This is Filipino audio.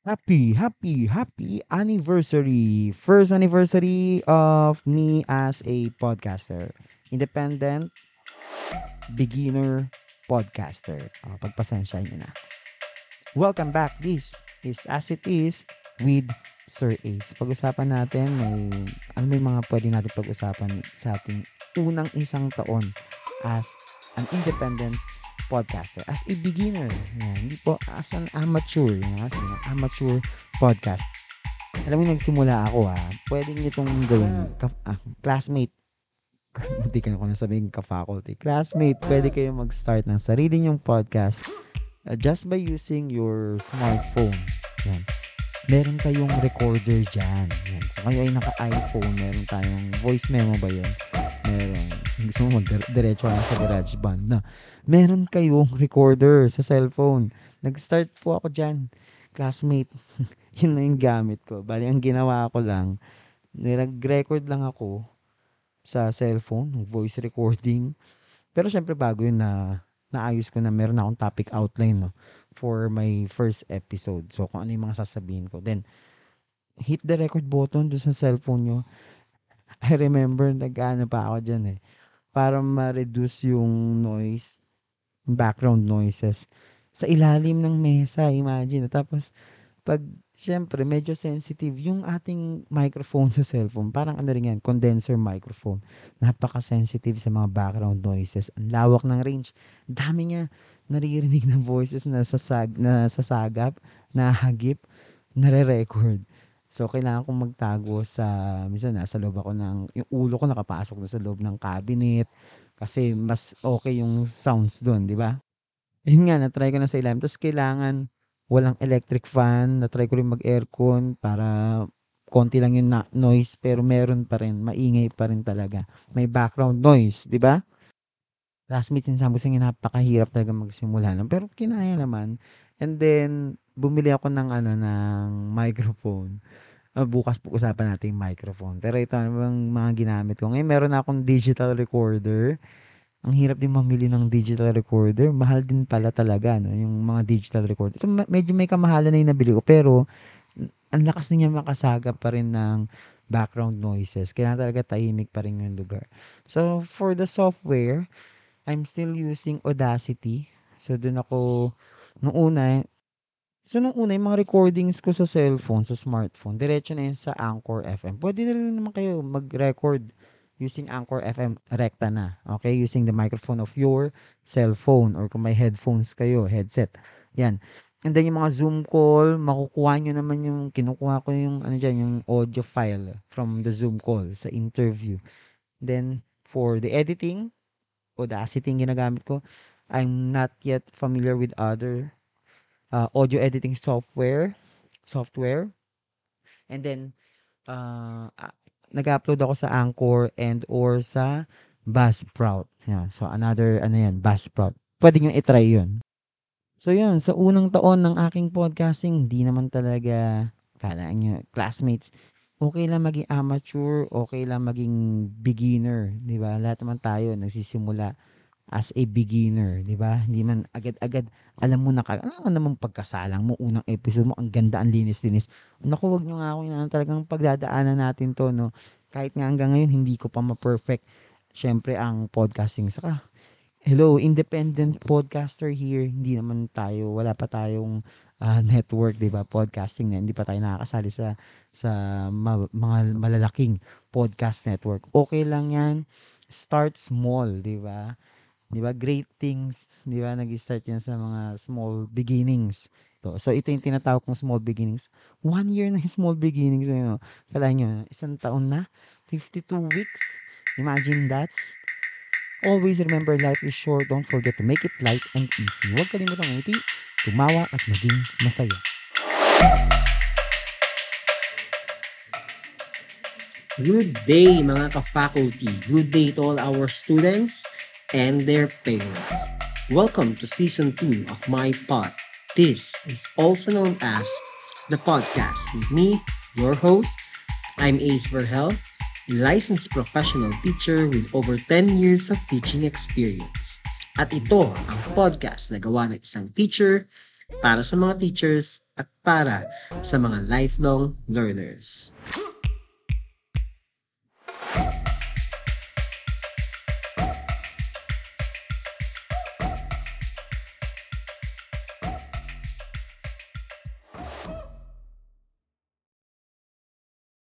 Happy, happy, happy anniversary! First anniversary of me as a podcaster. Independent, beginner podcaster. Oh, pagpasensya nyo na. Welcome back. This is As It Is with Sir Ace. Pag-usapan natin, may, ano may mga pwede natin pag-usapan sa ating unang isang taon as an independent podcaster. As a beginner. Yan. Hindi po as an amateur. Yan. As an amateur podcast. Alam mo, nagsimula ako ha. Pwede nyo itong gawin. Ka- ah, classmate. Hindi ka na ko nasabihin ka-faculty. Classmate, pwede kayo mag-start ng sarili nyong podcast uh, just by using your smartphone. Yan. Meron kayong recorder dyan. Yan. Kung kayo ay naka-iPhone, meron tayong voice memo ba yun? Meron. Gusto mo mag-diretso ka sa garage band na. Meron kayong recorder sa cellphone. Nag-start po ako dyan. Classmate. yun na yung gamit ko. Bali, ang ginawa ko lang, nag-record lang ako sa cellphone, voice recording. Pero syempre bago yun na naayos ko na meron akong topic outline no, for my first episode. So kung ano yung mga sasabihin ko. Then, hit the record button doon sa cellphone nyo. I remember, nag-ano pa ako dyan eh. Para ma-reduce yung noise, background noises sa ilalim ng mesa, imagine. Tapos, pag, syempre, medyo sensitive, yung ating microphone sa cellphone, parang ano rin yan, condenser microphone. Napaka-sensitive sa mga background noises. Ang lawak ng range. Dami niya naririnig ng voices na, sasag, na sasagap, na hagip, nare-record. So, kailangan kong magtago sa, minsan nasa loob ako ng, yung ulo ko nakapasok na sa loob ng cabinet. Kasi mas okay yung sounds doon, di ba? Yun nga, na-try ko na sa ilalim. Tapos kailangan walang electric fan. Na-try ko rin mag-aircon para konti lang yung na- noise pero meron pa rin. Maingay pa rin talaga. May background noise, di ba? Classmates, sinasabi ko sa inyo, napakahirap talaga magsimula. lang. Pero kinaya naman. And then, bumili ako ng ano ng microphone. Uh, bukas po usapan natin yung microphone. Pero ito ano mga ginamit ko. Ngayon meron akong digital recorder. Ang hirap din mamili ng digital recorder. Mahal din pala talaga no, yung mga digital recorder. Ito medyo may kamahalan na yung nabili ko pero ang lakas niya makasagap pa rin ng background noises. Kailangan talaga tahimik pa rin yung lugar. So for the software, I'm still using Audacity. So doon ako nung una So, nung una, yung mga recordings ko sa cellphone, sa smartphone, diretso na yun sa Anchor FM. Pwede na rin naman kayo mag-record using Anchor FM rekta na. Okay? Using the microphone of your cellphone or kung may headphones kayo, headset. Yan. And then yung mga Zoom call, makukuha nyo naman yung, kinukuha ko yung, ano dyan, yung audio file from the Zoom call sa interview. Then, for the editing, Audacity yung ginagamit ko. I'm not yet familiar with other uh, audio editing software software and then uh, nag-upload ako sa Anchor and or sa Buzzsprout. Yeah, so another ano yan, Buzzsprout. Pwede nyo i-try 'yun. So yun, sa unang taon ng aking podcasting, hindi naman talaga kala nyo, classmates, okay lang maging amateur, okay lang maging beginner, di ba? Lahat naman tayo nagsisimula as a beginner, 'di ba? Hindi man agad-agad alam mo na ka, ano naman pagkasalang mo unang episode mo, ang ganda, ang linis-linis. Naku, wag niyo nga ako na talagang pagdadaanan natin 'to, no. Kahit nga hanggang ngayon hindi ko pa ma-perfect syempre ang podcasting saka hello independent podcaster here hindi naman tayo wala pa tayong uh, network 'di ba podcasting na hindi pa tayo nakakasali sa sa ma- mga malalaking podcast network okay lang yan start small 'di ba 'Di ba? Great things, 'di ba? Nag-start 'yan sa mga small beginnings. To. So ito yung tinatawag kong small beginnings. One year na yung small beginnings na yun. Kala nyo, isang taon na, 52 weeks. Imagine that. Always remember life is short. Don't forget to make it light and easy. Huwag kalimutan ngiti, tumawa at maging masaya. Good day mga ka-faculty. Good day to all our students and their parents. Welcome to season 2 of my pod. This is also known as the podcast with me, your host. I'm Ace Verhel, a licensed professional teacher with over 10 years of teaching experience. At ito ang podcast na gawa ng isang teacher para sa mga teachers at para sa mga lifelong learners.